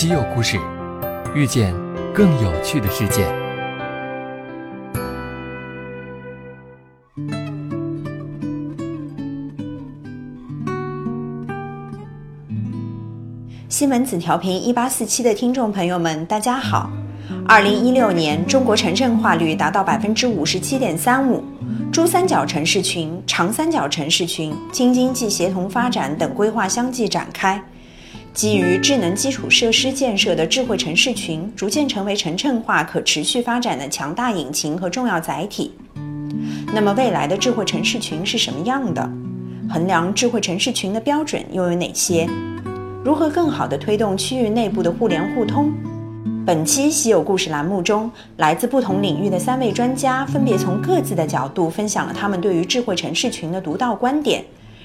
稀有故事，遇见更有趣的世界。西门子调频一八四七的听众朋友们，大家好。二零一六年，中国城镇化率达到百分之五十七点三五，珠三角城市群、长三角城市群、京津冀协同发展等规划相继展开。基于智能基础设施建设的智慧城市群，逐渐成为城镇化可持续发展的强大引擎和重要载体。那么，未来的智慧城市群是什么样的？衡量智慧城市群的标准又有哪些？如何更好地推动区域内部的互联互通？本期稀有故事栏目中，来自不同领域的三位专家分别从各自的角度分享了他们对于智慧城市群的独到观点。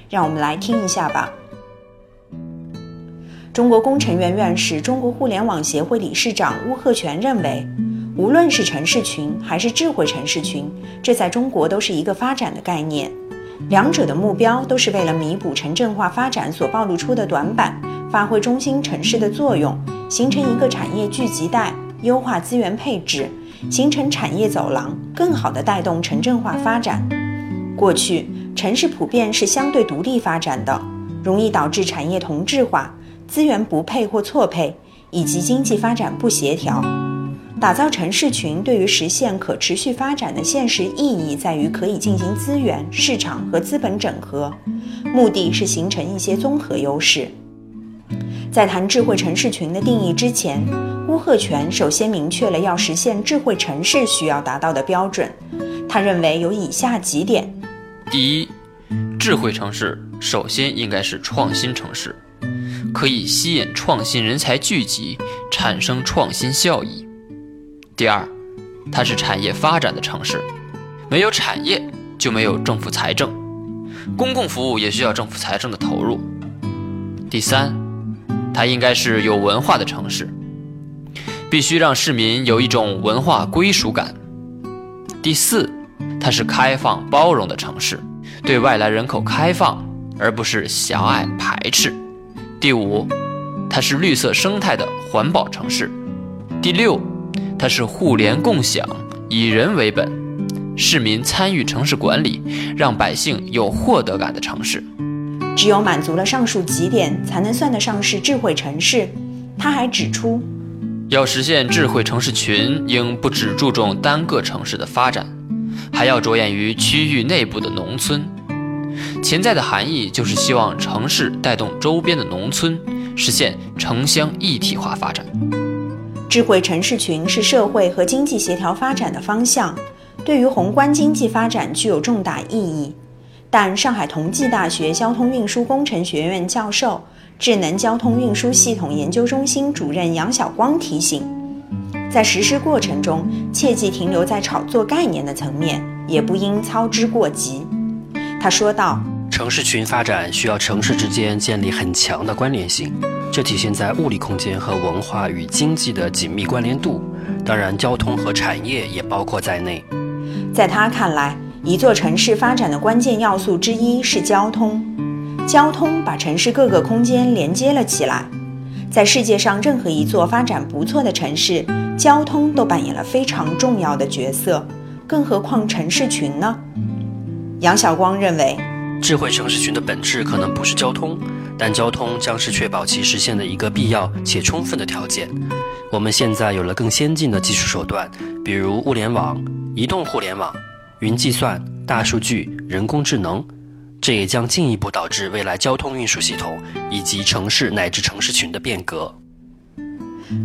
让我们来听一下吧。中国工程院院士、中国互联网协会理事长邬贺铨认为，无论是城市群还是智慧城市群，这在中国都是一个发展的概念，两者的目标都是为了弥补城镇化发展所暴露出的短板。发挥中心城市的作用，形成一个产业聚集带，优化资源配置，形成产业走廊，更好地带动城镇化发展。过去，城市普遍是相对独立发展的，容易导致产业同质化、资源不配或错配，以及经济发展不协调。打造城市群对于实现可持续发展的现实意义在于可以进行资源、市场和资本整合，目的是形成一些综合优势。在谈智慧城市群的定义之前，邬贺铨首先明确了要实现智慧城市需要达到的标准。他认为有以下几点：第一，智慧城市首先应该是创新城市，可以吸引创新人才聚集，产生创新效益；第二，它是产业发展的城市，没有产业就没有政府财政，公共服务也需要政府财政的投入；第三。它应该是有文化的城市，必须让市民有一种文化归属感。第四，它是开放包容的城市，对外来人口开放，而不是狭隘排斥。第五，它是绿色生态的环保城市。第六，它是互联共享、以人为本，市民参与城市管理，让百姓有获得感的城市。只有满足了上述几点，才能算得上是智慧城市。他还指出，要实现智慧城市群，应不只注重单个城市的发展，还要着眼于区域内部的农村。潜在的含义就是希望城市带动周边的农村，实现城乡一体化发展。智慧城市群是社会和经济协调发展的方向，对于宏观经济发展具有重大意义。但上海同济大学交通运输工程学院教授、智能交通运输系统研究中心主任杨晓光提醒，在实施过程中，切忌停留在炒作概念的层面，也不应操之过急。他说道：“城市群发展需要城市之间建立很强的关联性，这体现在物理空间和文化与经济的紧密关联度，当然，交通和产业也包括在内。”在他看来。一座城市发展的关键要素之一是交通，交通把城市各个空间连接了起来。在世界上任何一座发展不错的城市，交通都扮演了非常重要的角色，更何况城市群呢？杨晓光认为，智慧城市群的本质可能不是交通，但交通将是确保其实现的一个必要且充分的条件。我们现在有了更先进的技术手段，比如物联网、移动互联网。云计算、大数据、人工智能，这也将进一步导致未来交通运输系统以及城市乃至城市群的变革。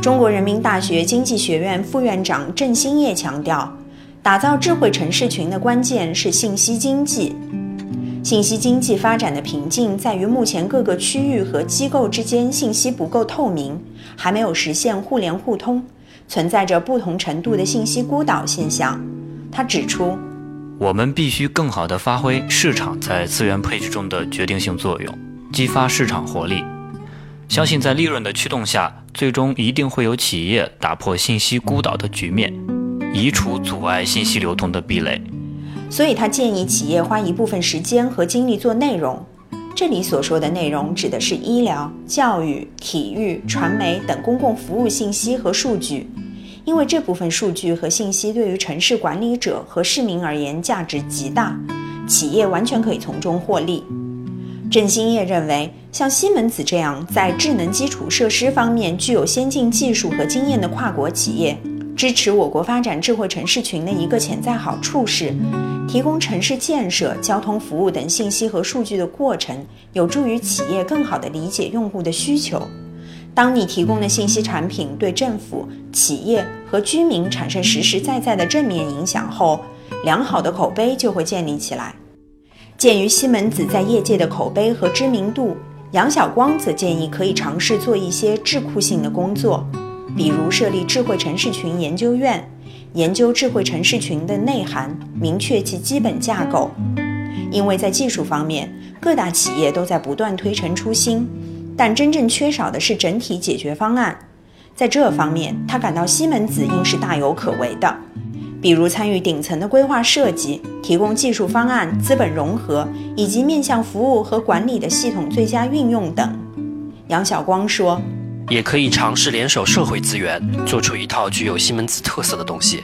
中国人民大学经济学院副院长郑兴业强调，打造智慧城市群的关键是信息经济。信息经济发展的瓶颈在于目前各个区域和机构之间信息不够透明，还没有实现互联互通，存在着不同程度的信息孤岛现象。他指出。我们必须更好地发挥市场在资源配置中的决定性作用，激发市场活力。相信在利润的驱动下，最终一定会有企业打破信息孤岛的局面，移除阻碍信息流通的壁垒。所以他建议企业花一部分时间和精力做内容，这里所说的内容指的是医疗、教育、体育、传媒等公共服务信息和数据，因为这部分数据和信息对于城市管理者和市民而言价值极大，企业完全可以从中获利。郑兴业认为，像西门子这样在智能基础设施方面具有先进技术和经验的跨国企业，支持我国发展智慧城市群的一个潜在好处是，提供城市建设、交通服务等信息和数据的过程，有助于企业更好地理解用户的需求。当你提供的信息产品对政府、企业和居民产生实实在在的正面影响后，良好的口碑就会建立起来。鉴于西门子在业界的口碑和知名度，杨晓光则建议可以尝试做一些智库性的工作，比如设立智慧城市群研究院，研究智慧城市群的内涵，明确其基本架构。因为在技术方面，各大企业都在不断推陈出新，但真正缺少的是整体解决方案。在这方面，他感到西门子应是大有可为的。比如参与顶层的规划设计，提供技术方案、资本融合，以及面向服务和管理的系统最佳运用等。杨晓光说：“也可以尝试联手社会资源，做出一套具有西门子特色的东西。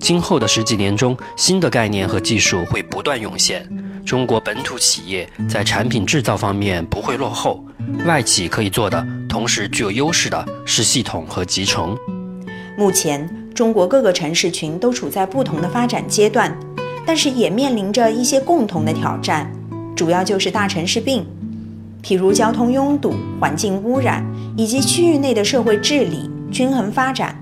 今后的十几年中，新的概念和技术会不断涌现。中国本土企业在产品制造方面不会落后，外企可以做的，同时具有优势的是系统和集成。目前。”中国各个城市群都处在不同的发展阶段，但是也面临着一些共同的挑战，主要就是大城市病，譬如交通拥堵、环境污染以及区域内的社会治理、均衡发展。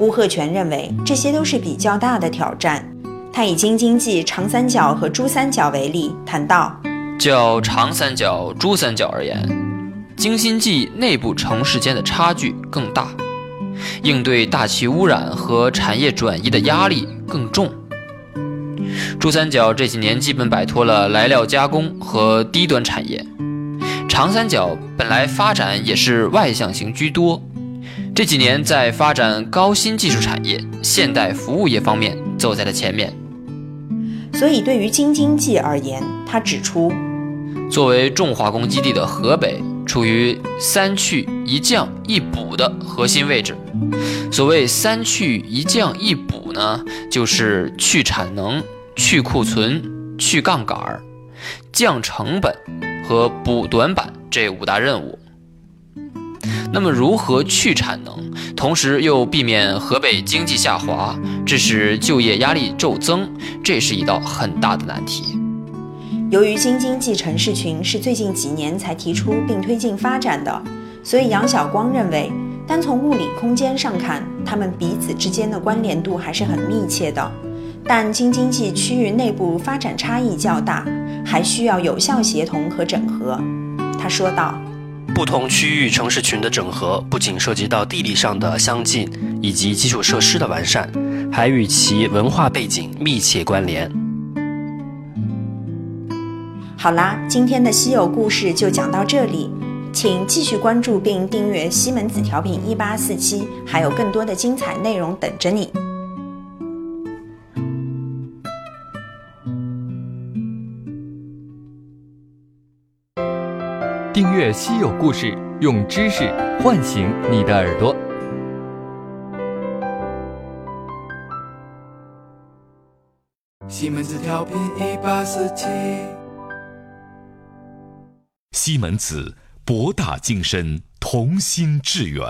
乌鹤泉认为这些都是比较大的挑战。他以京津冀长三角和珠三角为例，谈到：较长三角、珠三角而言，京津冀内部城市间的差距更大。应对大气污染和产业转移的压力更重。珠三角这几年基本摆脱了来料加工和低端产业，长三角本来发展也是外向型居多，这几年在发展高新技术产业、现代服务业方面走在了前面。所以，对于京津冀而言，他指出，作为重化工基地的河北。处于三去一降一补的核心位置。所谓三去一降一补呢，就是去产能、去库存、去杠杆、降成本和补短板这五大任务。那么，如何去产能，同时又避免河北经济下滑，致使就业压力骤增，这是一道很大的难题。由于京津冀城市群是最近几年才提出并推进发展的，所以杨晓光认为，单从物理空间上看，它们彼此之间的关联度还是很密切的。但京津冀区域内部发展差异较大，还需要有效协同和整合。他说道：“不同区域城市群的整合，不仅涉及到地理上的相近以及基础设施的完善，还与其文化背景密切关联。”好啦，今天的稀有故事就讲到这里，请继续关注并订阅西门子调频一八四七，还有更多的精彩内容等着你。阅稀有故事，用知识唤醒你的耳朵。西门子调频一八四七。西门子，博大精深，同心致远。